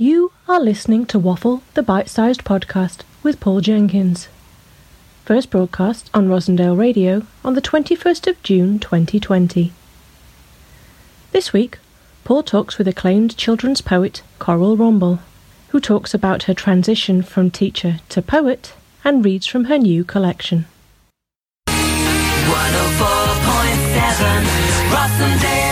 You are listening to Waffle, the bite sized podcast with Paul Jenkins. First broadcast on Rossendale Radio on the 21st of June 2020. This week, Paul talks with acclaimed children's poet Coral Rumble, who talks about her transition from teacher to poet and reads from her new collection. 104.7 Rossendale Radio.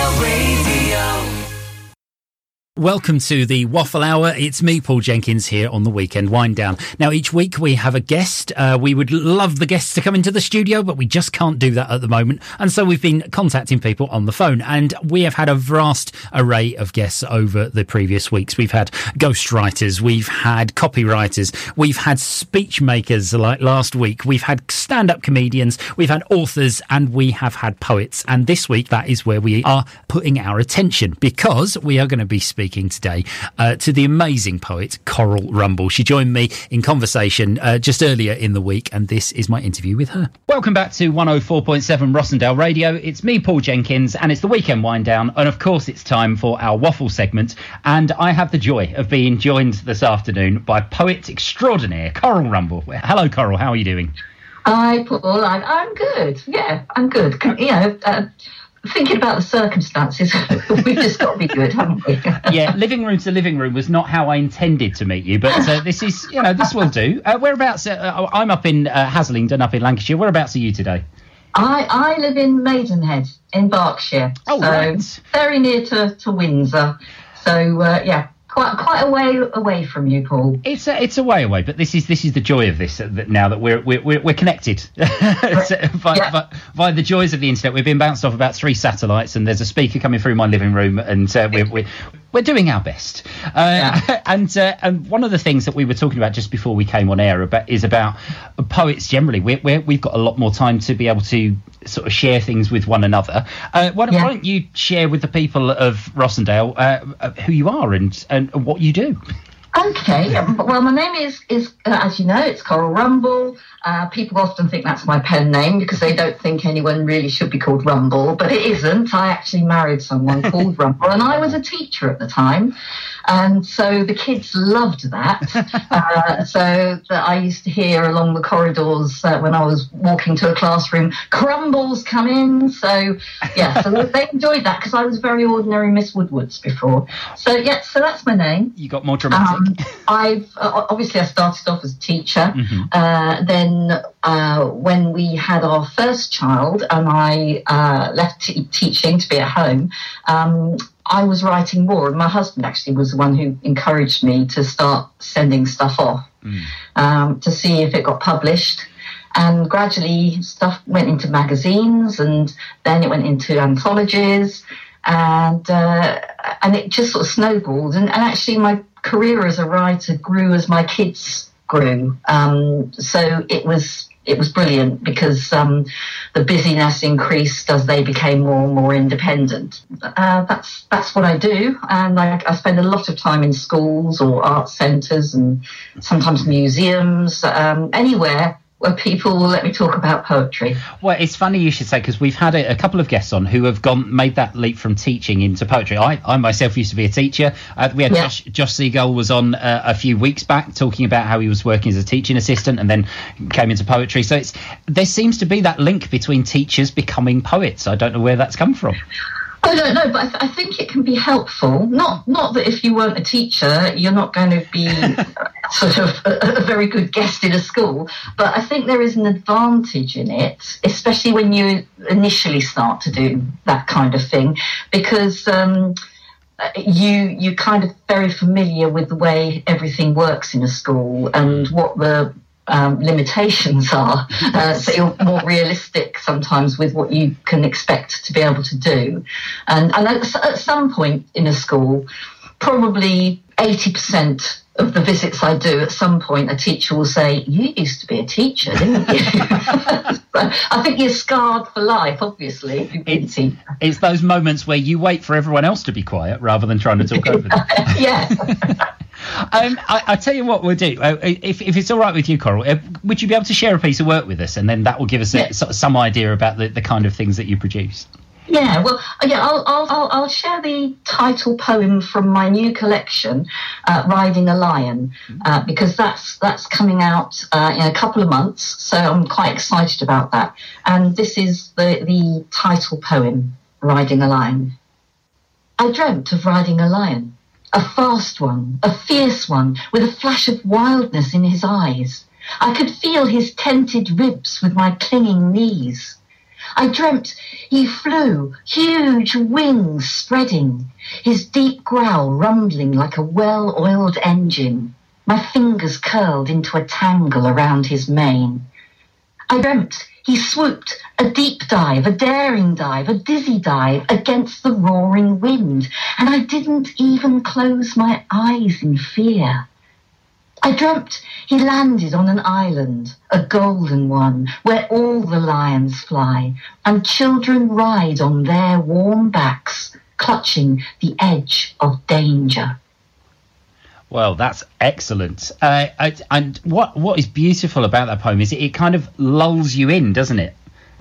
Welcome to the Waffle Hour. It's me, Paul Jenkins, here on the Weekend Wind Down. Now, each week we have a guest. Uh, we would love the guests to come into the studio, but we just can't do that at the moment. And so we've been contacting people on the phone. And we have had a vast array of guests over the previous weeks. We've had ghostwriters, we've had copywriters, we've had speech makers like last week, we've had stand up comedians, we've had authors, and we have had poets. And this week, that is where we are putting our attention because we are going to be speaking today uh, to the amazing poet Coral Rumble. She joined me in conversation uh, just earlier in the week, and this is my interview with her. Welcome back to 104.7 Rossendale Radio. It's me, Paul Jenkins, and it's the weekend wind down. And of course, it's time for our waffle segment. And I have the joy of being joined this afternoon by poet extraordinaire Coral Rumble. Hello, Coral. How are you doing? Hi, Paul. I'm, I'm good. Yeah, I'm good. Con- You know, uh, thinking about the circumstances, we've just got to be good, haven't we? yeah, living room to living room was not how I intended to meet you, but uh, this is, you know, this will do. Uh, whereabouts? Uh, I'm up in uh, Haslingden, up in Lancashire. Whereabouts are you today? I, I live in Maidenhead in Berkshire, Oh, so right. very near to, to Windsor. So uh, yeah, quite quite a way away from you, Paul. It's a, it's a way away, but this is this is the joy of this. uh, That now that we're we're we're, we're connected So, by, Yeah. by, by the joys of the internet, we've been bounced off about three satellites, and there's a speaker coming through my living room, and uh, we're, we're we're doing our best. Uh, And uh, and one of the things that we were talking about just before we came on air about is about poets generally. We're, we're, we've got a lot more time to be able to sort of share things with one another. Uh, why, don't, Yeah. why don't you share with the people of Rossendale uh, uh, who you are and and what you do? Okay, well, my name is, is uh, as you know, it's Coral Rumble. Uh, people often think that's my pen name because they don't think anyone really should be called Rumble, but it isn't. I actually married someone called Rumble, and I was a teacher at the time. And so the kids loved that. Uh, so that I used to hear along the corridors uh, when I was walking to a classroom, crumbles come in. So, yeah, so they enjoyed that because I was very ordinary Miss Woodwards before. So, yeah, so that's my name. You got more dramatic. Um, I've uh, obviously I started off as a teacher. Mhm. Uh, then uh, when we had our first child and I uh, left t- teaching to be at home, um, I was writing more. And my husband actually was the one who encouraged me to start sending stuff off um, to see if it got published. And gradually, stuff went into magazines, and then it went into anthologies, and uh, and it just sort of snowballed. And, and actually, my career as a writer grew as my kids grew. Um, so it was it was brilliant because um, the busyness increased as they became more and more independent. Uh, that's that's what I do, and I, I spend a lot of time in schools or art centres and sometimes museums, um, anywhere where people will let me talk about poetry. Well, it's funny you should say because we've had a, a couple of guests on who have gone made that leap from teaching into poetry. I, I myself used to be a teacher. Uh, we had Yeah. Josh, Josh Seigal was on uh, a few weeks back talking about how he was working as a teaching assistant and then came into poetry. So it's there seems to be that link between teachers becoming poets. I don't know where that's come from. I don't know, but I, th- I think it can be helpful. Not not that if you weren't a teacher, you're not going to be sort of a, a very good guest in a school. But I think there is an advantage in it, especially when you initially start to do that kind of thing, because. Um, you you kind of very familiar with the way everything works in a school and what the um, limitations are. Uh, so you're more realistic sometimes with what you can expect to be able to do. And, and at, at some point in a school, probably 80% of the visits I do, at some point, a teacher will say, You used to be a teacher, didn't you? I think you're scarred for life, obviously, if you've been a It's, it's those moments where you wait for everyone else to be quiet rather than trying to talk over them. yeah. Um, I, I tell you what we'll do. Uh, if, if it's all right with you, Coral, uh, would you be able to share a piece of work with us, and then that will give us a, Yeah. so- some idea about the, the kind of things that you produce? Yeah, well, uh, yeah, I'll, I'll, I'll, I'll share the title poem from my new collection, uh, "Riding a Lion," uh, because that's that's coming out uh, in a couple of months. So I'm quite excited about that. And this is the the title poem, "Riding a Lion." I dreamt of riding a lion, a fast one, a fierce one, with a flash of wildness in his eyes. I could feel his tented ribs with my clinging knees. I dreamt he flew, huge wings spreading, his deep growl rumbling like a well oiled engine, my fingers curled into a tangle around his mane. I dreamt he swooped a deep dive, a daring dive, a dizzy dive against the roaring wind, and I didn't even close my eyes in fear. I dreamt he landed on an island, a golden one, where all the lions fly, and children ride on their warm backs, clutching the edge of danger. Well, that's excellent. Uh, and what what is beautiful about that poem is it, it kind of lulls you in, doesn't it?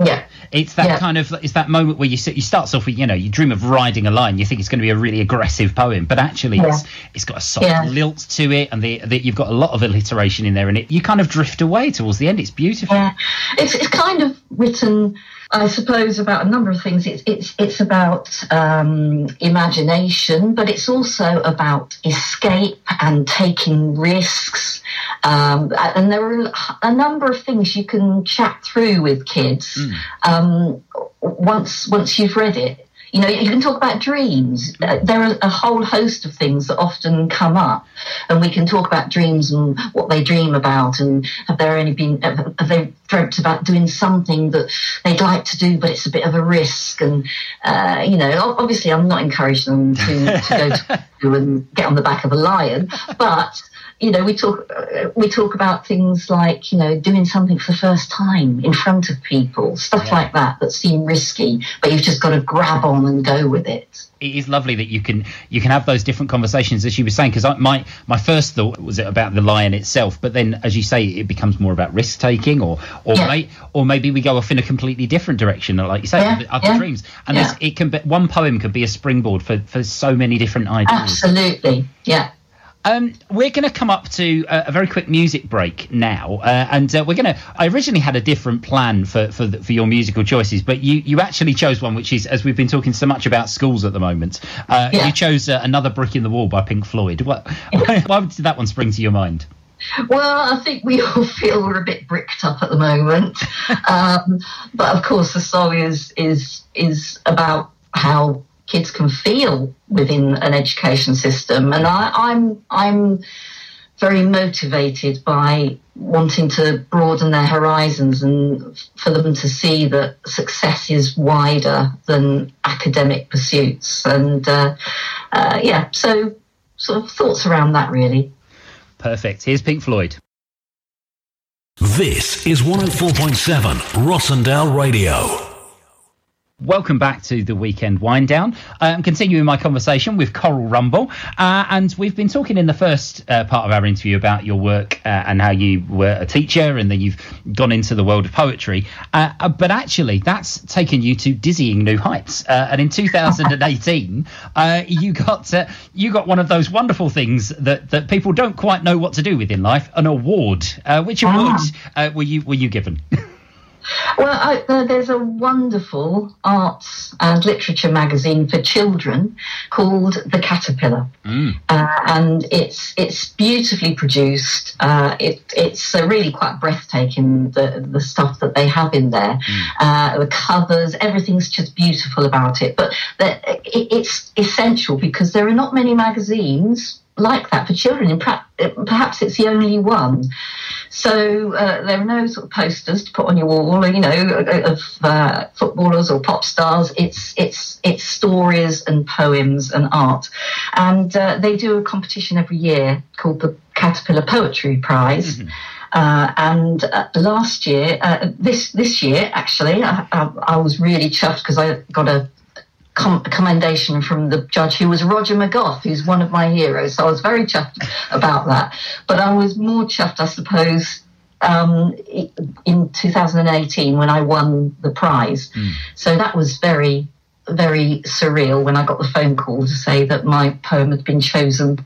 Yeah. It's that Yeah. kind of it's that moment where you sit, you starts off with you know you dream of riding a line you think it's going to be a really aggressive poem, but actually it's it's got a soft Yeah. lilt to it, and the, the you've got a lot of alliteration in there, and it you kind of drift away towards the end. It's beautiful. Yeah, it's it's kind of written, I suppose, about a number of things. It's it's it's about um, imagination, but it's also about escape and taking risks. Um, and there are a number of things you can chat through with kids um, once once you've read it. You know, you can talk about dreams. Uh, There are a whole host of things that often come up, and we can talk about dreams and what they dream about, and have there only been have have they dreamt about doing something that they'd like to do, but it's a bit of a risk. And uh, you know, obviously, I'm not encouraging them to, to go to and get on the back of a lion, but you know, we talk uh, we talk about things like you know doing something for the first time in front of people, stuff like that that seem risky, but you've just got to grab on and go with it. it is lovely that you can you can have those different conversations as you were saying because my my first thought was about the lion itself but then as you say it becomes more about risk taking or or Yeah. may, or maybe we go off in a completely different direction like you say Yeah, other, yeah, dreams and yeah. it can be one poem could be a springboard for for so many different ideas Absolutely, yeah. Um, we're going to come up to a, a very quick music break now, uh, and uh, we're going to. I originally had a different plan for for, the, for your musical choices, but you you actually chose one which is, as we've been talking so much about schools at the moment, uh, Yeah. you chose uh, another brick in the wall by Pink Floyd. What, why did that one spring to your mind? Well, I think we all feel we're a bit bricked up at the moment, um, but of course, the song is is is about how kids can feel within an education system, and I, I'm I'm very motivated by wanting to broaden their horizons and for them to see that success is wider than academic pursuits, and uh, uh, yeah, so sort of thoughts around that really. Perfect. Here's Pink Floyd. This is 104.7 Rossendale Radio. Welcome back to the weekend wind down. I'm continuing my conversation with Coral Rumble, uh, and we've been talking in the first uh, part of our interview about your work uh, and how you were a teacher and then you've gone into the world of poetry. Uh, uh, but actually, that's taken you to dizzying new heights. Uh, and in 2018, uh, you got you got one of those wonderful things that, that people don't quite know what to do with in life, an award. Uh, which award uh, were you were you given? Well, I, uh, there's a wonderful arts and literature magazine for children called The Caterpillar, uh, and it's it's beautifully produced. Uh, it, it's uh, really quite breathtaking the the stuff that they have in there, uh, the covers, everything's just beautiful about it. But the, it, it's essential because there are not many magazines like that for children. In pra- perhaps it's the only one. So uh, there are no sort of posters to put on your wall, you know, of uh, footballers or pop stars. It's it's it's stories and poems and art, and uh, they do a competition every year called the Caterpillar Poetry Prize. Uh, and uh, last year, uh, this this year actually, I, I, I was really chuffed because I got a com- commendation from the judge who was Roger McGough, who's one of my heroes. So I was very chuffed about that. But I was more chuffed, I suppose, um, in 2018 when I won the prize. So that was very very surreal when I got the phone call to say that my poem had been chosen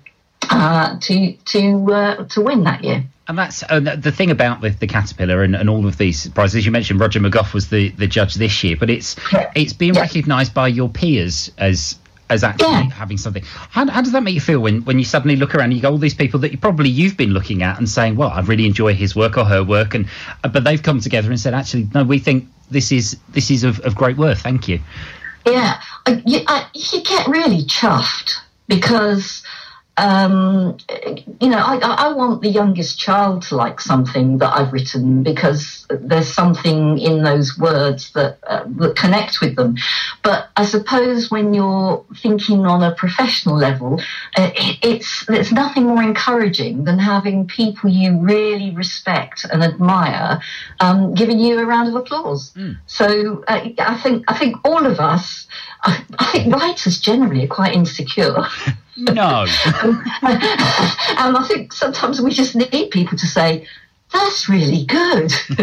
uh, to to uh, to win that year. And that's uh, the the thing about the, the caterpillar and, and all of these prizes. You mentioned Roger McGough was the, the judge this year, but it's it's being Yeah. recognised by your peers as as actually Yeah. having something. How, how does that make you feel when, when you suddenly look around and you go all these people that you probably you've been looking at and saying, well, I really enjoy his work or her work, and uh, but they've come together and said, actually, no, we think this is this is of, of great worth. Thank you. Yeah, I, you, I, you get really chuffed because, um, you know, I, I want the youngest child to like something that I've written because there's something in those words that, uh, that connect with them. But I suppose when you're thinking on a professional level, uh, it, it's there's nothing more encouraging than having people you really respect and admire um, giving you a round of applause. So uh, I think I think all of us, I, I think writers generally are quite insecure. No, and I think sometimes we just need people to say, that's really good.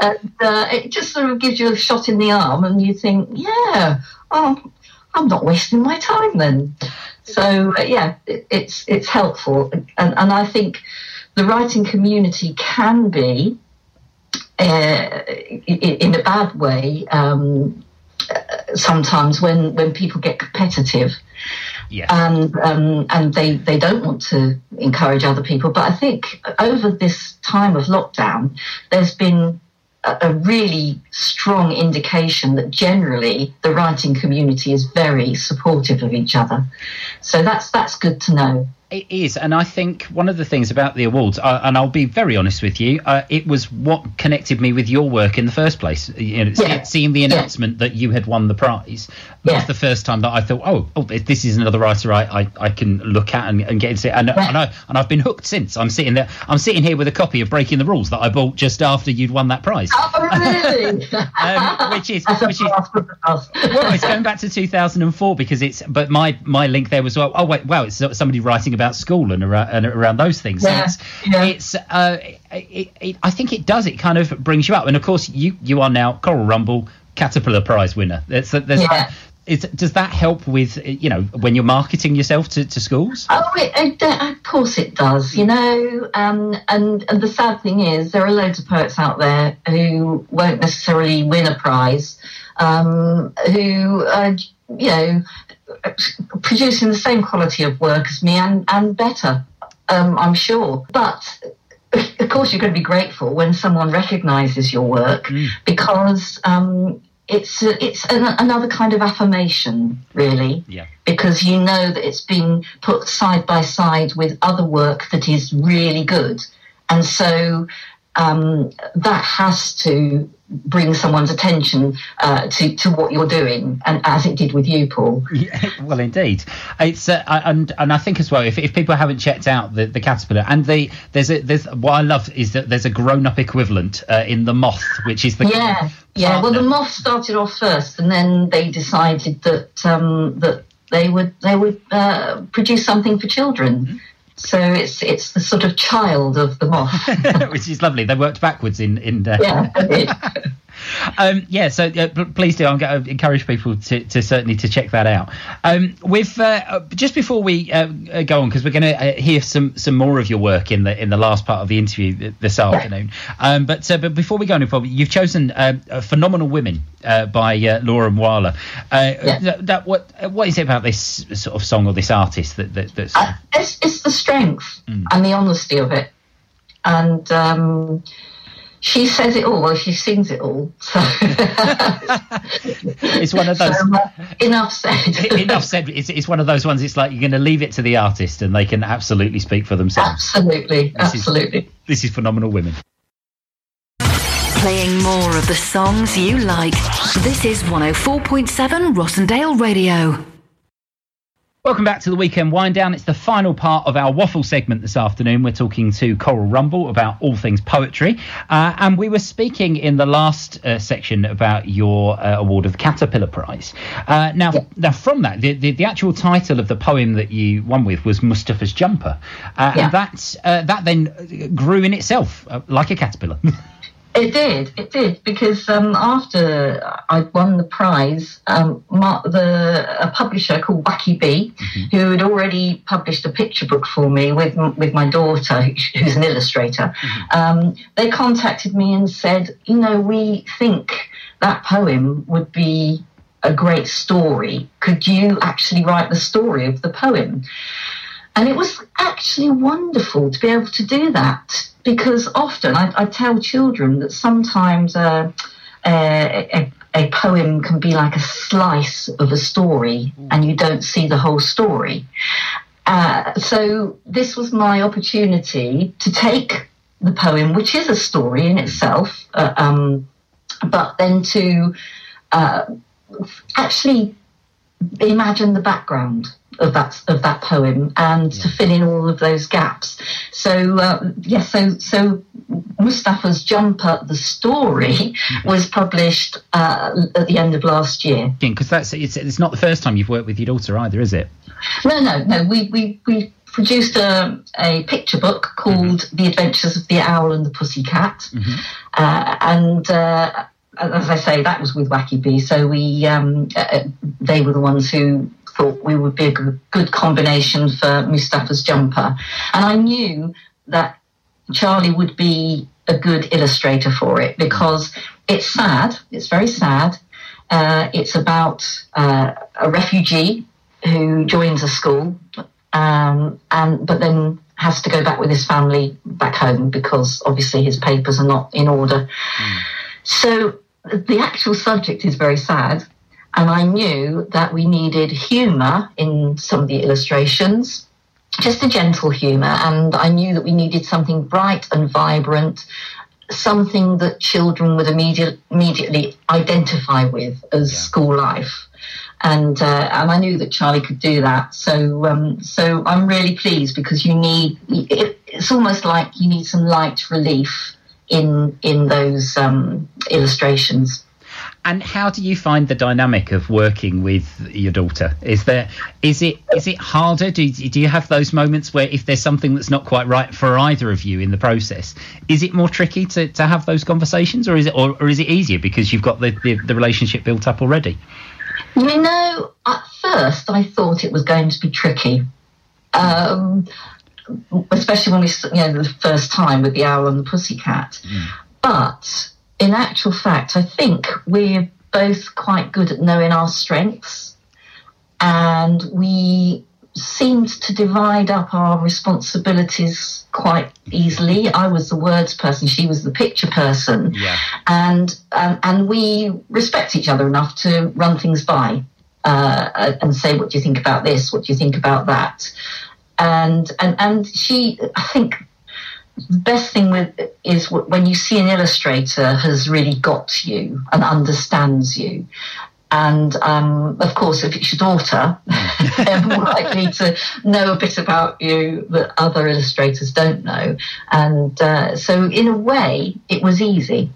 and uh, it just sort of gives you a shot in the arm, and you think, yeah, oh, I'm not wasting my time then. So, uh, yeah, it, it's, it's helpful. And, and I think the writing community can be, uh, in a bad way, um, sometimes when, when people get competitive yes, and um, and they they don't want to encourage other people. But I think over this time of lockdown, there's been a, a really strong indication that generally the writing community is very supportive of each other. So that's that's good to know. It is, and I think one of the things about the awards, uh, and I'll be very honest with you, uh, it was what connected me with your work in the first place. You know, Yeah. seeing the Yeah. announcement that you had won the prize that was the first time that I thought, oh, oh, this is another writer I, I, I can look at and, and get into. And, Yeah. and, I, and I've been hooked since. I'm sitting there. I'm sitting here with a copy of Breaking the Rules that I bought just after you'd won that prize. Oh, really? Um, which is That's which is blast from the past. well, it's going back to 2004 because it's. But my my link there was well. Oh wait, wow! It's somebody writing about school and around and around those things. So Yeah, it's yeah. it's. Uh, it, it, I think it does. It kind of brings you up, and of course you you are now Coral Rumble Caterpillar Prize winner. There's, there's Yeah. that. Is, does that help with you know when you're marketing yourself to, to schools? Oh, it, it, of course it does. You know, um, and and the sad thing is, there are loads of poets out there who won't necessarily win a prize, um, who are, you know, producing the same quality of work as me and and better. Um, I'm sure, but. Of course, you're going to be grateful when someone recognises your work because um, it's it's an, another kind of affirmation, really Yeah. because you know that it's been put side by side with other work that is really good. And so um, that has to bring someone's attention uh, to, to what you're doing, and as it did with you, Paul. Yeah, well, indeed, it's uh, and and I think as well if, if people haven't checked out the, the caterpillar and the there's a there's what I love is that there's a grown up equivalent uh, in the moth, which is the Yeah, yeah. Well, the moth started off first, and then they decided that um, that they would they would uh, produce something for children. So it's it's the sort of child of the moth. which is lovely. They worked backwards in in. Uh, yeah, Um, yeah, so uh, please do. I'm going to encourage people to, to certainly to check that out. Um, with uh, uh, just before we uh, uh, go on, because we're going to uh, hear some some more of your work in the in the last part of the interview this afternoon. Um, but uh, but before we go any further, you've chosen "Phenomenal Women" uh, by uh, Laura Mvula. Uh, Yeah. that, that- what what is it about this sort of song or this artist that, that that's Uh, it's, it's the strength and the honesty of it. And um, she says it all, well, she sings it all. So, it's one of those. so uh, enough said. Enough said. It's, it's one of those ones. It's like you're going to leave it to the artist, and they can absolutely speak for themselves. absolutely, This is- absolutely. This is phenomenal women. Playing more of the songs you like. This is 104.7 Rossendale Radio. Welcome back to the weekend wind down. It's the final part of our waffle segment this afternoon. We're talking to Coral Rumble about all things poetry, uh, and we were speaking in the last uh, section about your uh, award of the Caterpillar Prize. Uh, now, now from that, the, the the actual title of the poem that you won with was Mustafa's Jumper, uh, Yeah. and that uh, that then grew in itself uh, like a caterpillar. It did, it did, because um, after I won the prize, um, my, the a publisher called Wacky Bee, who had already published a picture book for me with with my daughter, who's an illustrator, um, they contacted me and said, you know, we think that poem would be a great story. Could you actually write the story of the poem? And it was actually wonderful to be able to do that because often I, I tell children that sometimes uh, a, a, a poem can be like a slice of a story and you don't see the whole story. Uh, so this was my opportunity to take the poem, which is a story in itself, uh, um, but then to uh, actually imagine the background of that of that poem and to fill in all of those gaps. So uh, yes, so so Mustafa's jumper, the story, was published uh, at the end of last year. Because that's it's, it's not the first time you've worked with your daughter either, is it? No, no, no. We we we produced a, a picture book called The Adventures of the Owl and the Pussycat, uh, and. Uh, as I say, that was with Wacky Bee. So we, um, uh, they were the ones who thought we would be a good, combination for Mustafa's jumper, and I knew that Charlie would be a good illustrator for it because it's sad. It's very sad. Uh, it's about uh, a refugee who joins a school, um, and but then has to go back with his family back home because obviously his papers are not in order. So the actual subject is very sad. And I knew that we needed humour in some of the illustrations, just a gentle humour. And I knew that we needed something bright and vibrant, something that children would immediate, immediately identify with as school life. And uh, and I knew that Charlie could do that. So um, so I'm really pleased because you need it, it's almost like you need some light relief in in those um, illustrations. And how do you find the dynamic of working with your daughter? Is there is it is it harder? Do you, do you have those moments where if there's something that's not quite right for either of you in the process, is it more tricky to, to have those conversations, or is it or, or is it easier because you've got the, the, the relationship built up already? You know, at first I thought it was going to be tricky, um, especially when we, you know, the first time with the owl and the pussycat. But in actual fact, I think we're both quite good at knowing our strengths, and we seemed to divide up our responsibilities quite easily. I was the words person, she was the picture person Yeah. and um, and we respect each other enough to run things by uh, and say, "What do you think about this? What do you think about that?" And and and she, I think, best thing with is when you see an illustrator has really got you and understands you. And um, of course, if it's your daughter, they're more likely to know a bit about you that other illustrators don't know. And uh, so, in a way, it was easy.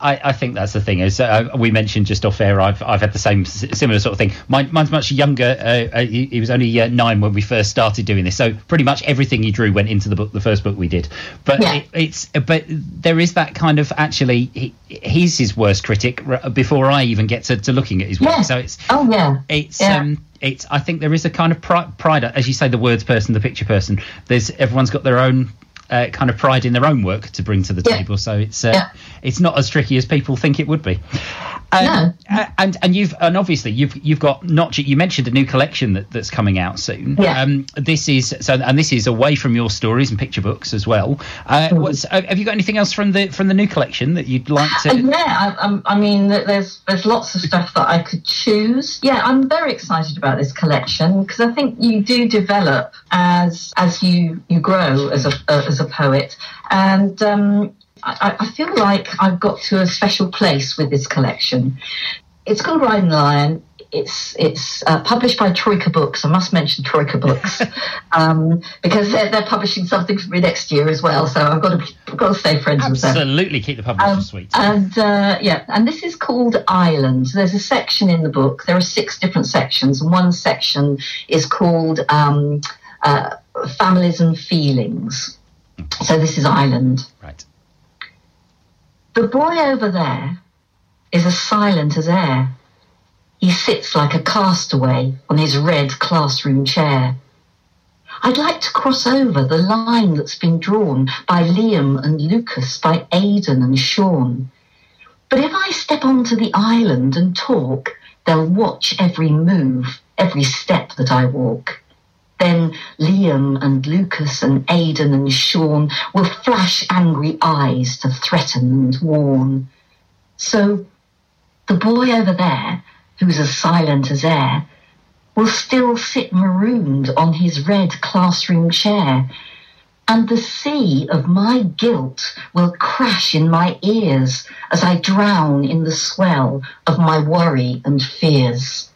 I, I think that's the thing. Is uh, we mentioned just off air, I've I've had the same similar sort of thing. Mine, mine's much younger. Uh, uh, he, he was only uh, nine when we first started doing this, so pretty much everything he drew went into the book, the first book we did. But Yeah. it, it's but there is that kind of actually he, he's his worst critic r- before I even get to, to looking at his work. Yeah. So it's Oh yeah. it's Yeah. um it's i think there is a kind of pride, pride as you say the words person the picture person there's everyone's got their own uh, kind of pride in their own work to bring to the Yeah. table so it's uh, Yeah. it's not as tricky as people think it would be No. uh, and and you've and obviously you've you've got not you mentioned a new collection that, that's coming out soon Yeah. um this is so and this is away from your stories and picture books as well uh, Mm. what's uh, have you got anything else from the from the new collection that you'd like Uh, to yeah, I, I'm- mean, there's there's lots of stuff that I could choose. Yeah, I'm very excited about this collection because I think you do develop as as you you grow as a uh, as a poet, and um, I, I feel like I've got to a special place with this collection. It's called Riding the Lion. It's it's uh, published by Troika Books. I must mention Troika Books um, because they're, they're publishing something for me next year as well. So I've got to I've got to stay friends with them. absolutely keep the publisher Um, sweet And uh, yeah, and this is called Island. There's a section in the book. There are six different sections, and one section is called um, uh, Families and Feelings. So this is Island. right The boy over there is as silent as air. He sits like a castaway on his red classroom chair. I'd like to cross over the line that's been drawn by Liam and Lucas, by Aidan and Sean. But if I step onto the island and talk, they'll watch every move, every step that I walk. Then Liam and Lucas and Aidan and Sean will flash angry eyes to threaten and warn. So the boy over there, who's as silent as air, will still sit marooned on his red classroom chair. And the sea of my guilt will crash in my ears as I drown in the swell of my worry and fears.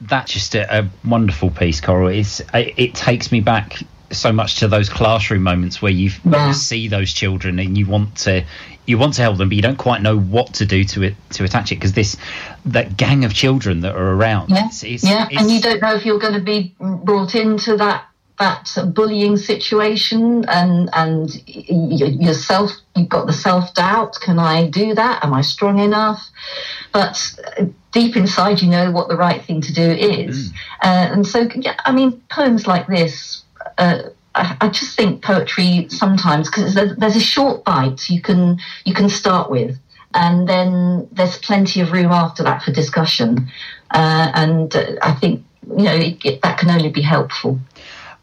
That's just a, a wonderful piece, Coral. It's, it, it takes me back so much to those classroom moments where you Yeah. see those children and you want to you want to help them, but you don't quite know what to do to it to attach it because this that gang of children that are around. Yeah, it's, it's, yeah, it's- and you don't know if you're going to be brought into that that bullying situation, and and yourself, you've got the self doubt. Can I do that? Am I strong enough? But uh, deep inside, you know what the right thing to do is, uh, and so yeah, I mean, poems like this. Uh, I I just think poetry sometimes because there's, there's a short bite you can you can start with, and then there's plenty of room after that for discussion. Uh, and uh, I think you know it, it, that can only be helpful.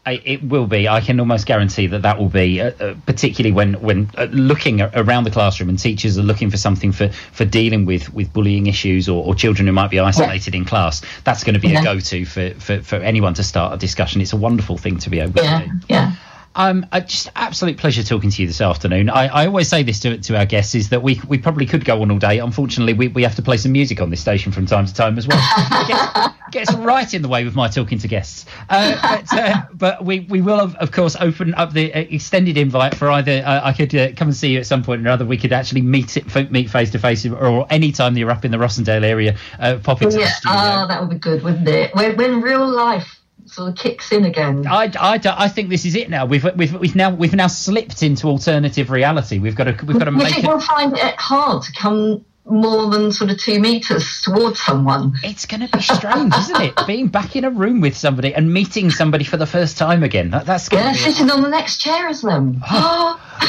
I, it will be. I can almost guarantee that that will be, uh, uh, particularly when when uh, looking around the classroom and teachers are looking for something for, for dealing with, with bullying issues or, or children who might be isolated in class. That's going to be Yeah. a go to for, for, for anyone to start a discussion. It's a wonderful thing to be able to do. yeah. Um, uh, just absolute pleasure talking to you this afternoon. I, I always say this to to our guests is that we we probably could go on all day. Unfortunately, we, we have to play some music on this station from time to time as well. It gets, gets right in the way with my talking to guests. Uh, but uh, but we, we will of, of course open up the uh, extended invite for either uh, I could uh, come and see you at some point or another. We could actually meet it meet face to face or any time that you're up in the Rossendale area, uh, pop into the studio. oh, that would be good, wouldn't it? When, when real life sort of kicks in again. I, I, I think this is it now. We've, we've we've now we've now slipped into alternative reality. We've got to we've got to make think it. we'll find it hard to come more than sort of two meters towards someone? It's going to be strange, isn't it? Being back in a room with somebody and meeting somebody for the first time again. That, that's going Yeah, to be. sitting on the next chair as them.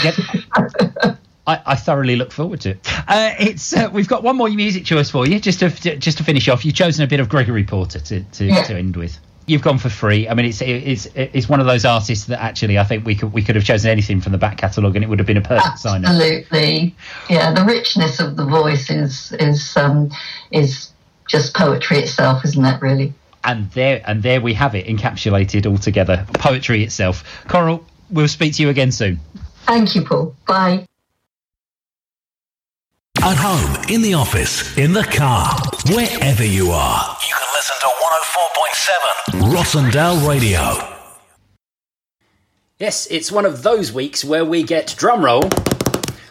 Yeah. I, I thoroughly look forward to it. Uh, it's uh, we've got one more music choice for you, just to just to finish off. You've chosen a bit of Gregory Porter to to, Yeah. to end with. You've gone for free. I mean, it's it's it's one of those artists that actually I think we could we could have chosen anything from the back catalogue and it would have been a perfect sign up. Absolutely. Yeah, the richness of the voice is is um, is just poetry itself, isn't it? Really. And there and there we have it, encapsulated all together. Poetry itself. Coral, we'll speak to you again soon. Thank you, Paul. Bye. At home, in the office, in the car, wherever you are. Listen to 104.7 Rossendale Radio. Yes, it's one of those weeks where we get drumroll.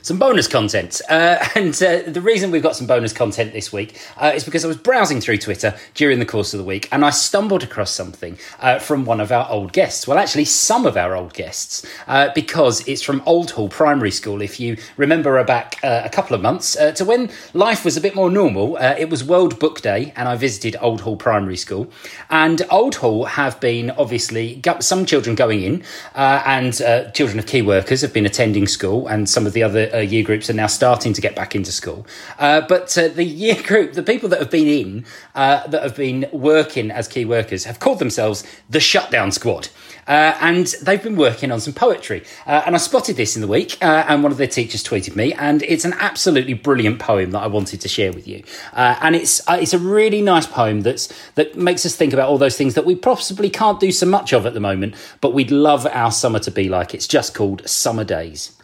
Some bonus content. Uh, and uh, the reason we've got some bonus content this week uh, is because I was browsing through Twitter during the course of the week and I stumbled across something uh, from one of our old guests. Well, actually, some of our old guests, uh, because it's from Old Hall Primary School. If you remember back uh, a couple of months to when life was a bit more normal, it was World Book Day and I visited Old Hall Primary School. And Old Hall have been obviously some children going in, and children of key workers have been attending school, and some of the other uh, year groups are now starting to get back into school. Uh, but uh, the year group, the people that have been in, uh, that have been working as key workers, have called themselves the Shutdown Squad. Uh, and they've been working on some poetry. Uh, and I spotted this in the week, and one of their teachers tweeted me, and it's an absolutely brilliant poem that I wanted to share with you. And it's it's a really nice poem that's that makes us think about all those things that we possibly can't do so much of at the moment, but we'd love our summer to be like. It's just called Summer Days.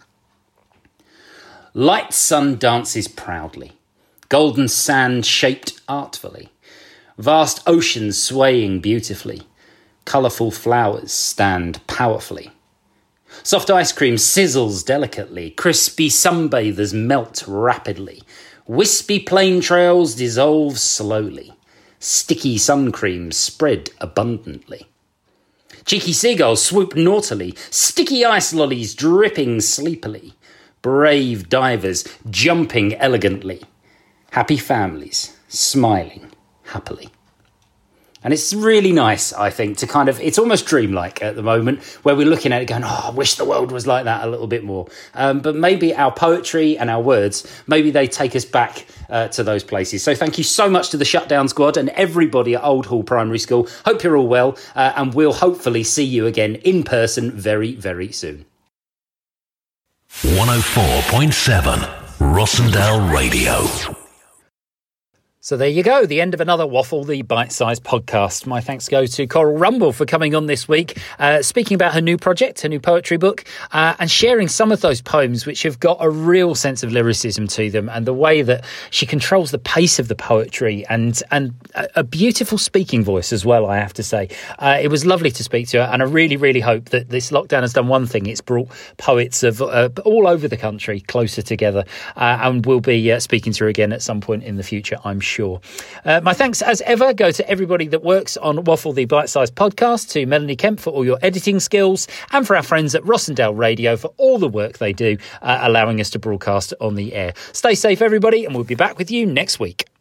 Light sun dances proudly, golden sand shaped artfully, vast oceans swaying beautifully, colourful flowers stand powerfully. Soft ice cream sizzles delicately, crispy sunbathers melt rapidly, wispy plane trails dissolve slowly, sticky sun creams spread abundantly. Cheeky seagulls swoop naughtily, sticky ice lollies dripping sleepily. Brave divers jumping elegantly, happy families smiling happily. And it's really nice, I think, to kind of, it's almost dreamlike at the moment where we're looking at it going, oh, I wish the world was like that a little bit more. Um, but maybe our poetry and our words, maybe they take us back uh, to those places. So thank you so much to the Shutdown Squad and everybody at Old Hall Primary School. Hope you're all well, uh, and we'll hopefully see you again in person very, very soon. 104.7 Rossendale Radio. So there you go, the end of another Waffle, the bite sized podcast. My thanks go to Coral Rumble for coming on this week, uh, speaking about her new project, her new poetry book, uh, and sharing some of those poems which have got a real sense of lyricism to them and the way that she controls the pace of the poetry and, and a, beautiful speaking voice as well, I have to say. Uh, it was lovely to speak to her, and I really, really hope that this lockdown has done one thing it's brought poets of uh, all over the country closer together, uh, and we'll be uh, speaking to her again at some point in the future, I'm sure sure. Uh, my thanks, as ever, go to everybody that works on Waffle the Bite Size podcast, to Melanie Kemp for all your editing skills, and for our friends at Rossendale Radio for all the work they do, uh, allowing us to broadcast on the air. Stay safe, everybody, and we'll be back with you next week.